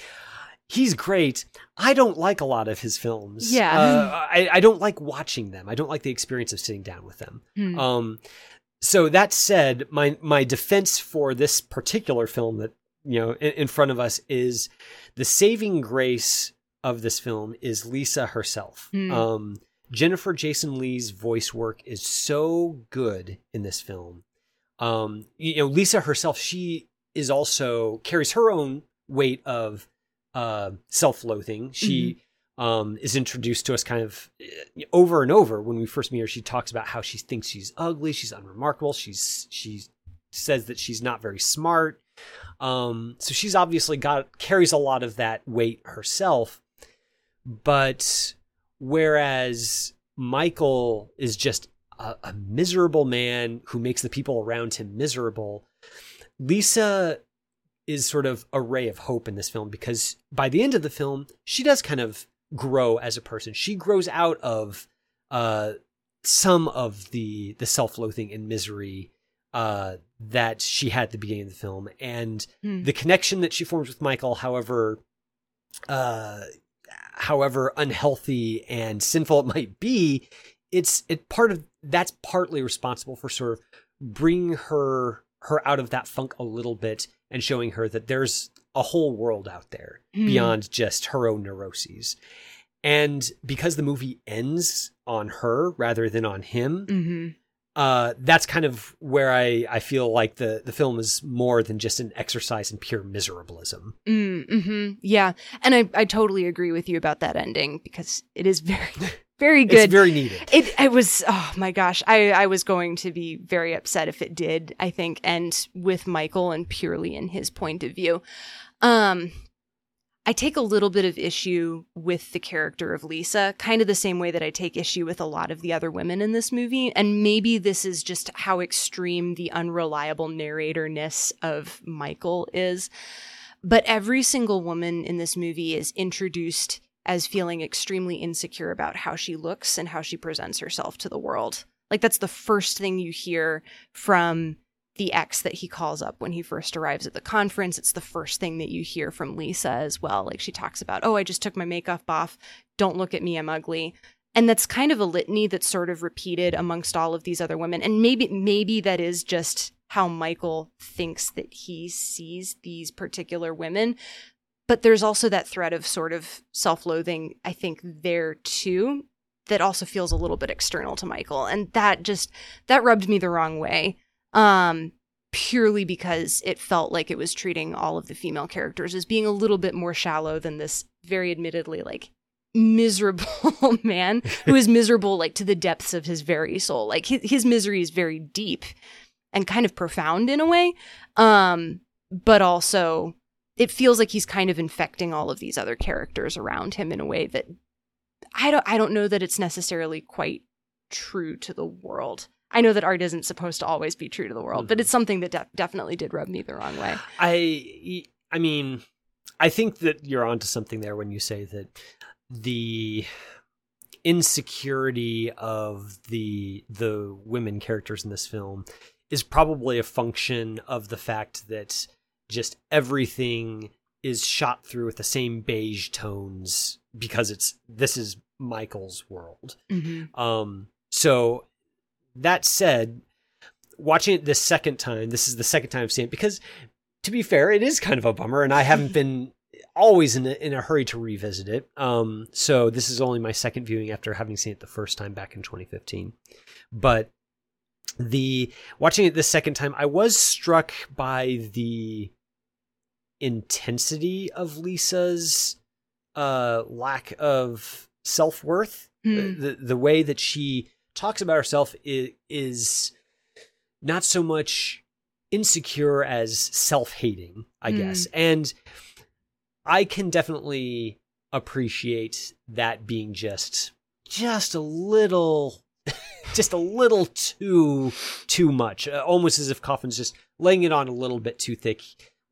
He's great. I don't like a lot of his films. Yeah. Uh, I, I don't like watching them. I don't like the experience of sitting down with them. Hmm. Um, so that said, my my defense for this particular film that you know in, in front of us is the saving grace of this film is Lisa herself. Hmm. Um, Jennifer Jason Leigh's voice work is so good in this film. Um, you know, Lisa herself, she is also carries her own weight of uh, self-loathing. She um, is introduced to us kind of uh, over and over when we first meet her. She talks about how she thinks she's ugly, she's unremarkable, she's she says that she's not very smart. Um, so she's obviously got carries a lot of that weight herself. But whereas Michael is just a, a miserable man who makes the people around him miserable, Lisa is sort of a ray of hope in this film because by the end of the film, she does kind of grow as a person. She grows out of uh, some of the the self-loathing and misery uh, that she had at the beginning of the film, and Hmm. the connection that she forms with Michael, however, uh, however unhealthy and sinful it might be, it's it part of that's partly responsible for sort of bringing her her out of that funk a little bit and showing her that there's a whole world out there Hmm. beyond just her own neuroses. And because the movie ends on her rather than on him, hmm uh, that's kind of where I, I feel like the, the film is more than just an exercise in pure miserablism. Mm-hmm. Yeah. And I, I totally agree with you about that ending because it is very, very good. It's very needed. It it was oh my gosh I I was going to be very upset if it did I think and with Michael and purely in his point of view. Um I take a little bit of issue with the character of Lisa, kind of the same way that I take issue with a lot of the other women in this movie. And maybe this is just how extreme the unreliable narratorness of Michael is. But every single woman in this movie is introduced as feeling extremely insecure about how she looks and how she presents herself to the world. Like, that's the first thing you hear from the ex that he calls up when he first arrives at the conference. It's the first thing that you hear from Lisa as well. Like she talks about, oh, I just took my makeup off. Don't look at me, I'm ugly. And that's kind of a litany that's sort of repeated amongst all of these other women. And maybe maybe that is just how Michael thinks that he sees these particular women. But there's also that thread of sort of self-loathing, I think, there too, that also feels a little bit external to Michael. And that just that rubbed me the wrong way um, purely because it felt like it was treating all of the female characters as being a little bit more shallow than this very admittedly like miserable man who is miserable like to the depths of his very soul like his, his misery is very deep and kind of profound in a way um but also it feels like he's kind of infecting all of these other characters around him in a way that i don't i don't know that it's necessarily quite true to the world I know that art isn't supposed to always be true to the world, but mm-hmm. it's something that de- definitely did rub me the wrong way. I I mean, I think that you're onto something there when you say that the insecurity of the the women characters in this film is probably a function of the fact that just everything is shot through with the same beige tones because it's this is Michael's world. Mm-hmm. Um so that said, watching it this second time, this is the second time I've seen it because, to be fair, it is kind of a bummer, and I haven't been always in a, in a hurry to revisit it. Um, so this is only my second viewing after having seen it the first time back in 2015. But the watching it the second time, I was struck by the intensity of Lisa's uh lack of self-worth Hmm. the the way that she talks about herself is, is not so much insecure as self-hating i Mm. guess and i can definitely appreciate that being just just a little just a little too too much uh, almost as if Kaufman's just laying it on a little bit too thick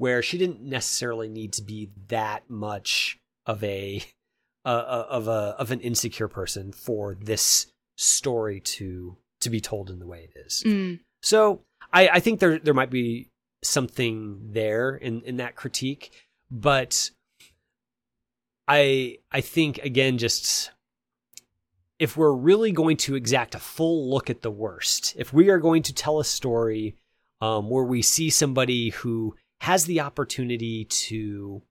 where she didn't necessarily need to be that much of a uh, of a of an insecure person for this story to to be told in the way it is. Mm. So I, I think there there might be something there in, in that critique, but I I think again just if we're really going to exact a full look at the worst, if we are going to tell a story um, where we see somebody who has the opportunity to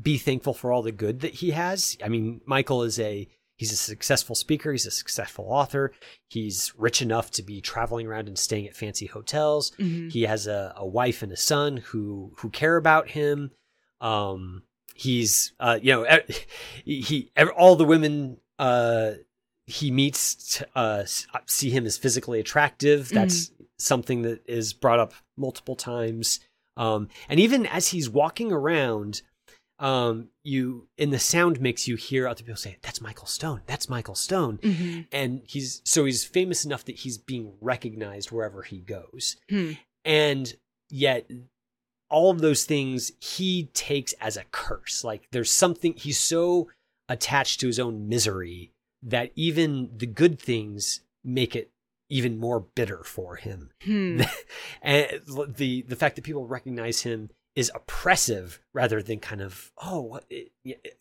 be thankful for all the good that he has. I mean, Michael is a he's a successful speaker, he's a successful author, he's rich enough to be traveling around and staying at fancy hotels. Mhm. He has a, a wife and a son who who care about him. Um, he's uh, you know e- he all the women uh he meets uh see him as physically attractive. That's something that is brought up multiple times. Um, and even as he's walking around, um, you in the sound mix you hear other people say, "That's Michael Stone. That's Michael Stone." Mhm. And he's so he's famous enough that he's being recognized wherever he goes Hmm. and yet all of those things he takes as a curse like there's something he's so attached to his own misery that even the good things make it even more bitter for him Hmm. and the the fact that people recognize him is oppressive rather than kind of oh what it,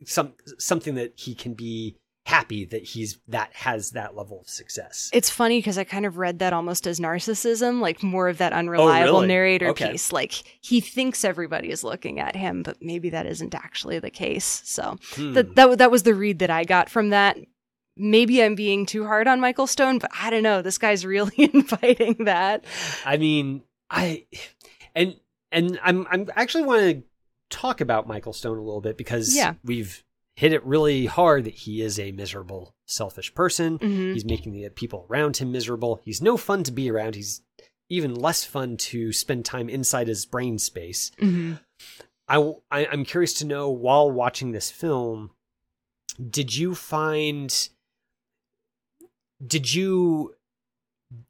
some something that he can be happy that he's that has that level of success It's funny because I kind of read that almost as narcissism, like more of that unreliable Oh, really? narrator Okay. piece. Like he thinks everybody is looking at him, but maybe that isn't actually the case. So Hmm. that that that was the read that I got from that. Maybe I'm being too hard on Michael Stone, but I don't know. This guy's really inviting that. I mean, I and and I'm I'm actually want to talk about Michael Stone a little bit because Yeah. we've hit it really hard that he is a miserable, selfish person. Mhm. He's making the people around him miserable. He's no fun to be around. He's even less fun to spend time inside his brain space. Mhm. I, I I'm curious to know while watching this film, did you find did you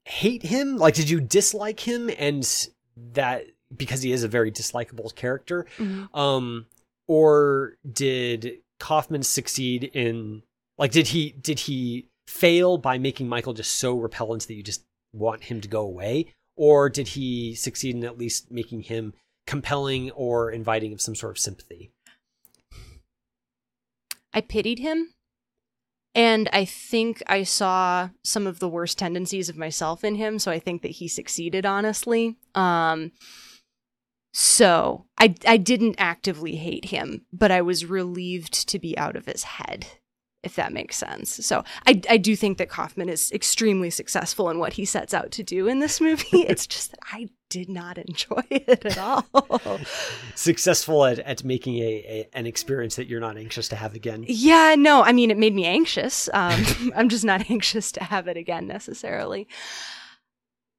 hate him? Like, did you dislike him? And that because he is a very dislikable character, Mhm. um, or did Kaufman succeed in like did he did he fail by making Michael just so repellent that you just want him to go away, or did he succeed in at least making him compelling or inviting of some sort of sympathy? I pitied him. And I think I saw some of the worst tendencies of myself in him, so I think that he succeeded honestly. Um so I I didn't actively hate him, but I was relieved to be out of his head, if that makes sense. So I I do think that Kaufman is extremely successful in what he sets out to do in this movie. it's just that I did not enjoy it at all. Successful at, at making a, a an experience that you're not anxious to have again. Yeah, no, I mean, it made me anxious. Um, I'm just not anxious to have it again necessarily.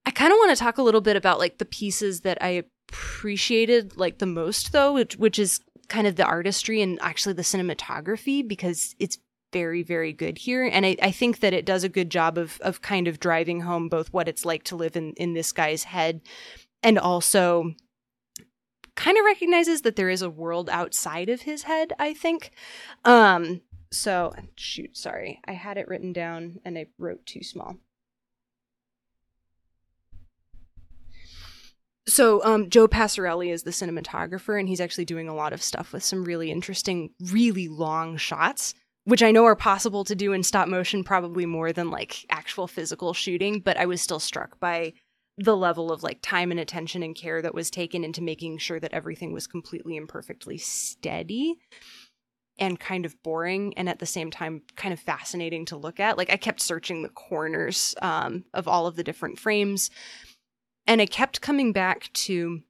I kind of want to talk a little bit about like the pieces that I appreciated like the most, though, which, which is kind of the artistry and actually the cinematography because it's very, very good here. And I, I think that it does a good job of of kind of driving home both what it's like to live in in this guy's head and also kind of recognizes that there is a world outside of his head, I think. Um so shoot, sorry. I had it written down and I wrote too small. So um Joe Passarelli is the cinematographer and he's actually doing a lot of stuff with some really interesting, really long shots. Which I know are possible to do in stop motion, probably more than like actual physical shooting, but I was still struck by the level of like time and attention and care that was taken into making sure that everything was completely and perfectly steady and kind of boring and at the same time kind of fascinating to look at. Like i kept searching the corners um, of all of the different frames and i kept coming back to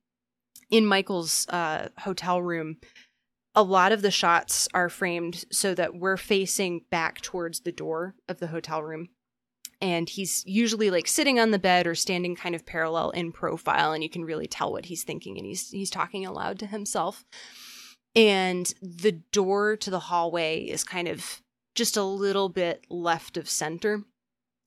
in michael's uh, hotel room a lot of the shots are framed so that we're facing back towards the door of the hotel room and he's usually like sitting on the bed or standing kind of parallel in profile and you can really tell what he's thinking and he's he's talking aloud to himself. And the door to the hallway is kind of just a little bit left of center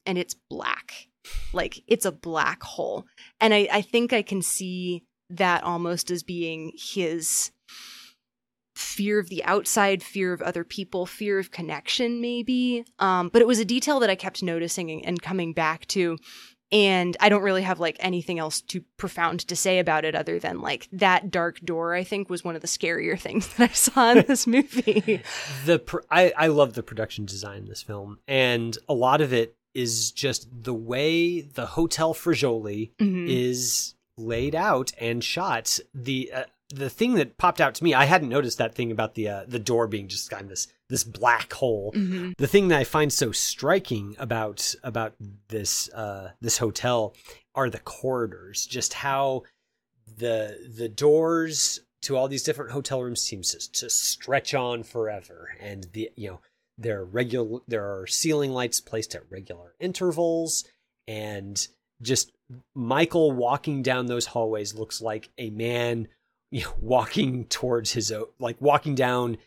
and it's black. Like it's a black hole. And i i think i can see that almost as being his fear of the outside, fear of other people, fear of connection, maybe. Um, but it was a detail that I kept noticing and, coming back to. And I don't really have like anything else too profound to say about it other than like that dark door, I think was one of the scarier things that I saw in this movie. the pr- I, I love the production design in this film and a lot of it is just the way the hotel Fregoli Mhm. is laid out and shot the uh, the thing that popped out to me I hadn't noticed that thing about the uh, the door being just kind of this this black hole. Mhm. the thing that I find so striking about about this uh, this hotel are the corridors, just how the the doors to all these different hotel rooms seems to, to stretch on forever, and the you know there are regular there are ceiling lights placed at regular intervals, and just Michael walking down those hallways looks like a man you know, walking towards his o- like walking down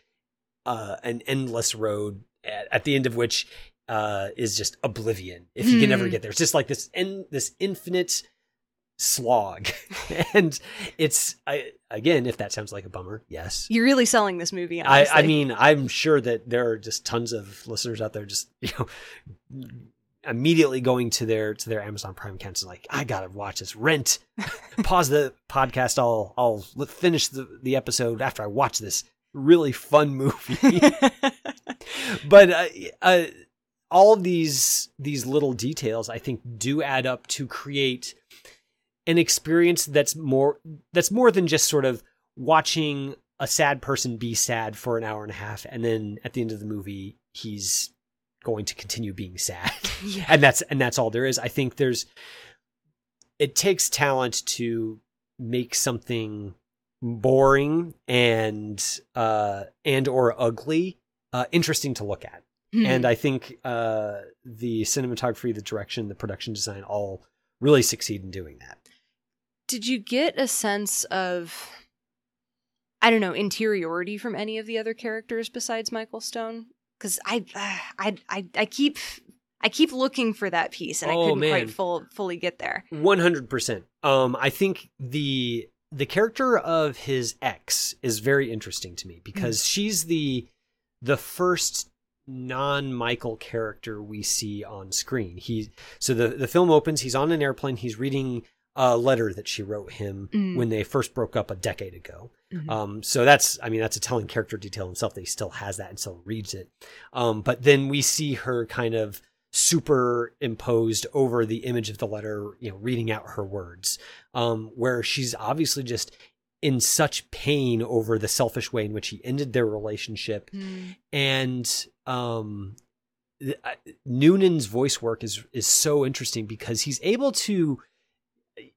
uh, an endless road at, at the end of which uh, is just oblivion if you can never Hmm. get there. It's just like this in this infinite slog, and it's I, again if that sounds like a bummer, yes. You're really selling this movie. I, I mean, I'm sure that there are just tons of listeners out there just you know immediately going to their to their Amazon Prime accounts and like I gotta watch this. Rent. Pause the podcast. I'll I'll finish the the episode after I watch this really fun movie. but uh, uh, all of these these little details, I think, do add up to create an experience that's more that's more than just sort of watching a sad person be sad for an hour and a half, and then at the end of the movie, he's going to continue being sad, Yeah. and that's and that's all there is. I think there's it takes talent to make something boring and uh and or ugly uh interesting to look at Hmm. and I think uh, the cinematography, the direction, the production design all really succeed in doing that. did you get a sense of I don't know interiority from any of the other characters besides Michael Stone because I, I I I keep I keep looking for that piece and I Oh, couldn't man. quite full, fully get there. One hundred percent. Um, I think the the character of his ex is very interesting to me because she's the the first non Michael character we see on screen. He so the the film opens. He's on an airplane. He's reading a letter that she wrote him Mm. when they first broke up a decade ago. Mhm. Um, so that's, I mean, that's a telling character detail himself that he still has that and still reads it. Um, but then we see her kind of superimposed over the image of the letter, you know, reading out her words, um, where she's obviously just in such pain over the selfish way in which he ended their relationship. Mm. And, um, th- I- Noonan's voice work is is so interesting because he's able to,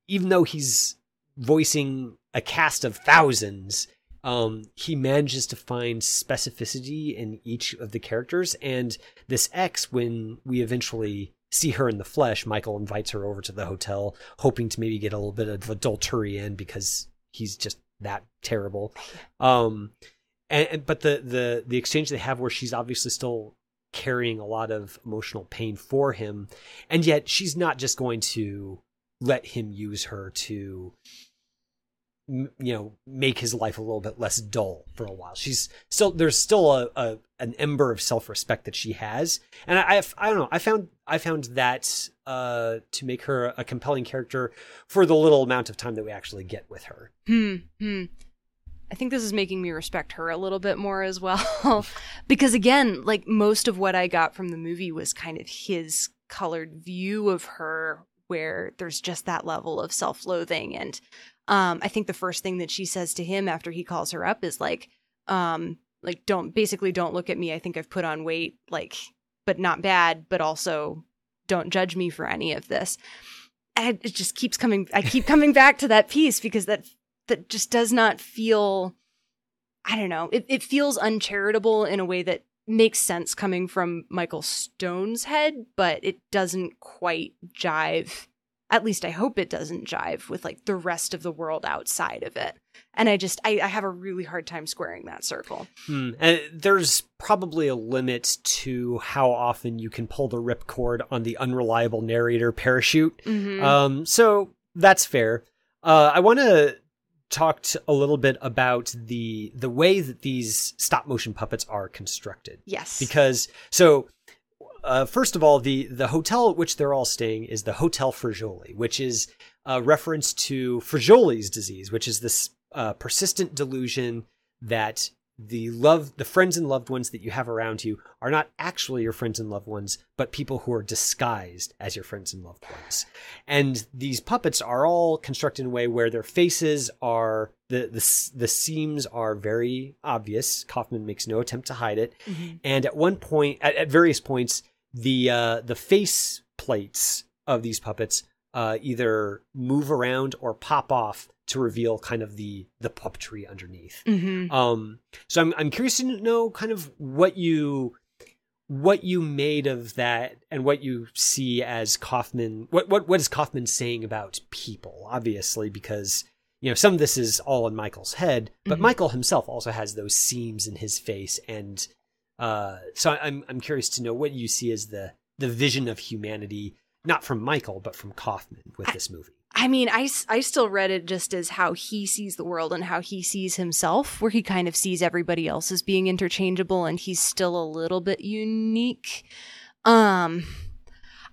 even though he's voicing a cast of thousands, um, he manages to find specificity in each of the characters. And this X, when we eventually see her in the flesh, Michael invites her over to the hotel, hoping to maybe get a little bit of adultery in because he's just that terrible. Um, and, but the the the exchange they have where she's obviously still carrying a lot of emotional pain for him, and yet she's not just going to let him use her to you know make his life a little bit less dull for a while she's still there's still a, a an ember of self-respect that she has and I, I i don't know i found i found that uh to make her a compelling character for the little amount of time that we actually get with her Hmm. Hmm. I think this is making me respect her a little bit more as well. because again, like most of what I got from the movie was kind of his colored view of her where there's just that level of self-loathing and um I think the first thing that she says to him after he calls her up is like um like don't basically don't look at me. I think I've put on weight like but not bad, but also don't judge me for any of this. And it just keeps coming I keep coming back to that piece because that that just does not feel I don't know. It it feels uncharitable in a way that makes sense coming from Michael Stone's head, but it doesn't quite jive. At least I hope it doesn't jive with like the rest of the world outside of it. And I just I, I have a really hard time squaring that circle. Hmm. And there's probably a limit to how often you can pull the ripcord on the unreliable narrator parachute. Mhm. Um, so that's fair. Uh, I want to talk a little bit about the the way that these stop motion puppets are constructed. Yes. Because so uh, first of all, the the hotel at which they're all staying is the Hotel Fregoli, which is a reference to Fregoli's disease, which is this uh, persistent delusion that the love, the friends and loved ones that you have around you are not actually your friends and loved ones, but people who are disguised as your friends and loved ones. And these puppets are all constructed in a way where their faces are the the the seams are very obvious. Kaufman makes no attempt to hide it. And at one point, at, at various points, the uh, the face plates of these puppets uh, either move around or pop off to reveal kind of the the puppetry underneath. Mhm. Um, so I'm I'm curious to know kind of what you what you made of that and what you see as Kaufman. What what what is Kaufman saying about people? Obviously, because you know some of this is all in Michael's head, but Mhm. Michael himself also has those seams in his face, and uh, so I'm I'm curious to know what you see as the the vision of humanity, not from Michael but from Kaufman with this movie. I mean, I, I still read it just as how he sees the world and how he sees himself, where he kind of sees everybody else as being interchangeable and he's still a little bit unique. Um,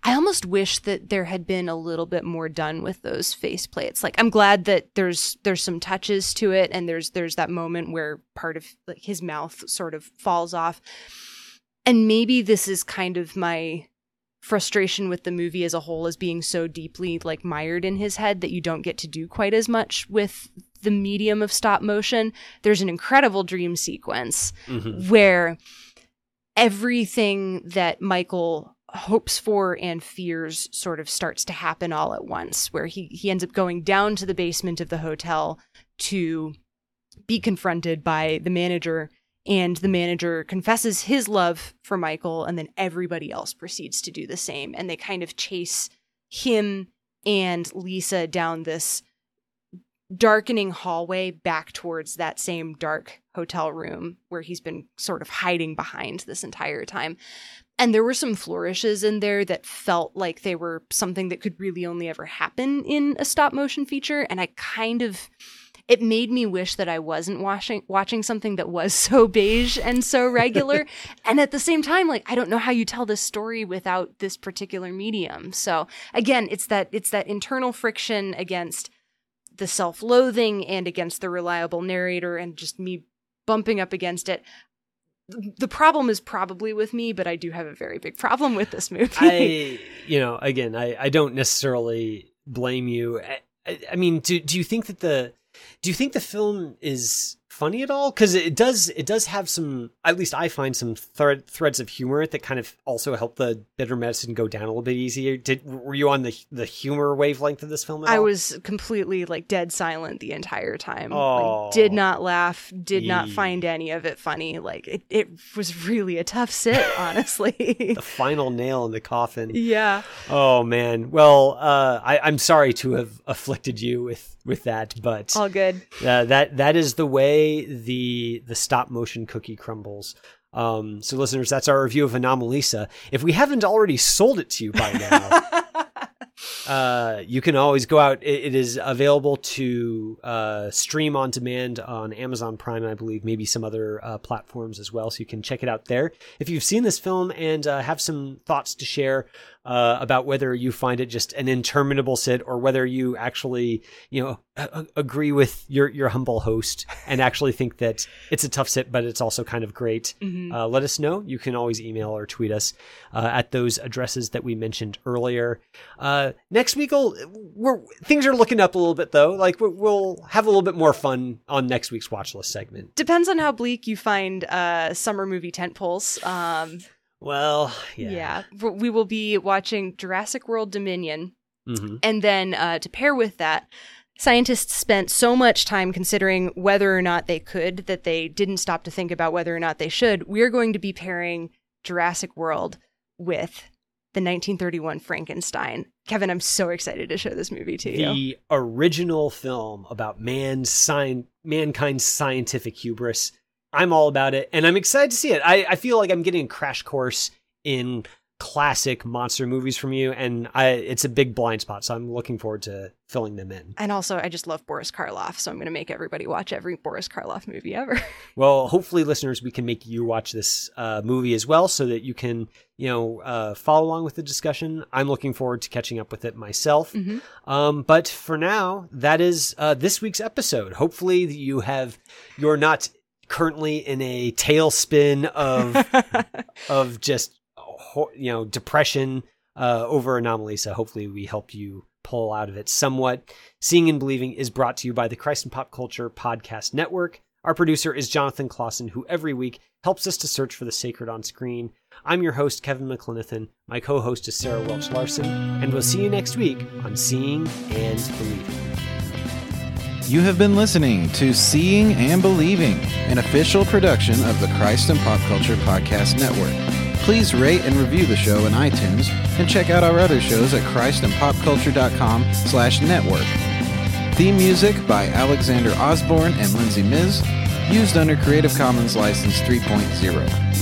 I almost wish that there had been a little bit more done with those face plates. Like, I'm glad that there's there's some touches to it, and there's there's that moment where part of like his mouth sort of falls off, and maybe this is kind of my frustration with the movie as a whole as being so deeply like mired in his head that you don't get to do quite as much with the medium of stop motion. There's an incredible dream sequence Mhm. where everything that Michael hopes for and fears sort of starts to happen all at once where he he ends up going down to the basement of the hotel to be confronted by the manager and the manager confesses his love for Michael and then everybody else proceeds to do the same and they kind of chase him and Lisa down this darkening hallway back towards that same dark hotel room where he's been sort of hiding behind this entire time. And there were some flourishes in there that felt like they were something that could really only ever happen in a stop motion feature. And I kind of it made me wish that I wasn't watching watching something that was so beige and so regular. and at the same time, like I don't know how you tell this story without this particular medium. So again, it's that it's that internal friction against the self-loathing and against the reliable narrator and just me bumping up against it the problem is probably with me, but I do have a very big problem with this movie. I, you know, again, I, I don't necessarily blame you. I, I mean, do do you think that the do you think the film is funny at all? Because it does it does have some. At least I find some thread, threads of humor that kind of also help the bitter medicine go down a little bit easier. Did were you on the the humor wavelength of this film? I all? was completely like dead silent the entire time. Oh. Like, did not laugh. Did not find any of it funny. Like it, it was really a tough sit, honestly. the final nail in the coffin. yeah. Oh man. Well, uh, I, I'm sorry to have afflicted you with with that, but All good. uh, that that is the way the the stop motion cookie crumbles. Um, so, listeners, that's our review of Anomalisa. If we haven't already sold it to you by now, uh, you can always go out. It, it is available to uh, stream on demand on Amazon Prime, I believe, maybe some other uh, platforms as well. So you can check it out there. If you've seen this film and uh, have some thoughts to share uh, about whether you find it just an interminable sit or whether you actually, you know, a- agree with your your humble host and actually think that it's a tough sit, but it's also kind of great, uh, let us know. You can always email or tweet us uh, at those addresses that we mentioned earlier. Uh, next week, we'll, we're, things are looking up a little bit though. Like we'll, we'll have a little bit more fun on next week's watch list segment. Depends on how bleak you find uh, summer movie tent poles. Um, Well, yeah. yeah. We will be watching Jurassic World Dominion. hmm And then uh, to pair with that, scientists spent so much time considering whether or not they could that they didn't stop to think about whether or not they should. We're going to be pairing Jurassic World with the 1931 Frankenstein. Kevin, I'm so excited to show this movie to you. The original film about man's sci- mankind's scientific hubris. I'm all about it, and I'm excited to see it. I, I feel like I'm getting a crash course in classic monster movies from you, and I it's a big blind spot, so I'm looking forward to filling them in. And also, I just love Boris Karloff, so I'm going to make everybody watch every Boris Karloff movie ever. Well, hopefully, listeners, we can make you watch this uh, movie as well, so that you can, you know, uh, follow along with the discussion. I'm looking forward to catching up with it myself. Um, but for now, that is uh, this week's episode. Hopefully, you have you're not currently in a tailspin of of just you know depression uh, over Anomalisa. Hopefully, we help you pull out of it somewhat. Seeing and Believing is brought to you by the Christ and Pop Culture Podcast Network. Our producer is Jonathan Clausen, who every week helps us to search for the sacred on screen. I'm your host, Kevin McLenithan. My co host is Sarah Welch Larson, and we'll see you next week on Seeing and Believing. You have been listening to Seeing and Believing, an official production of the Christ and Pop Culture Podcast Network. Please rate and review the show in iTunes and check out our other shows at christandpopculture.com slash network. Theme music by Alexander Osborne and Lindsay Miz, used under Creative Commons License 3.0.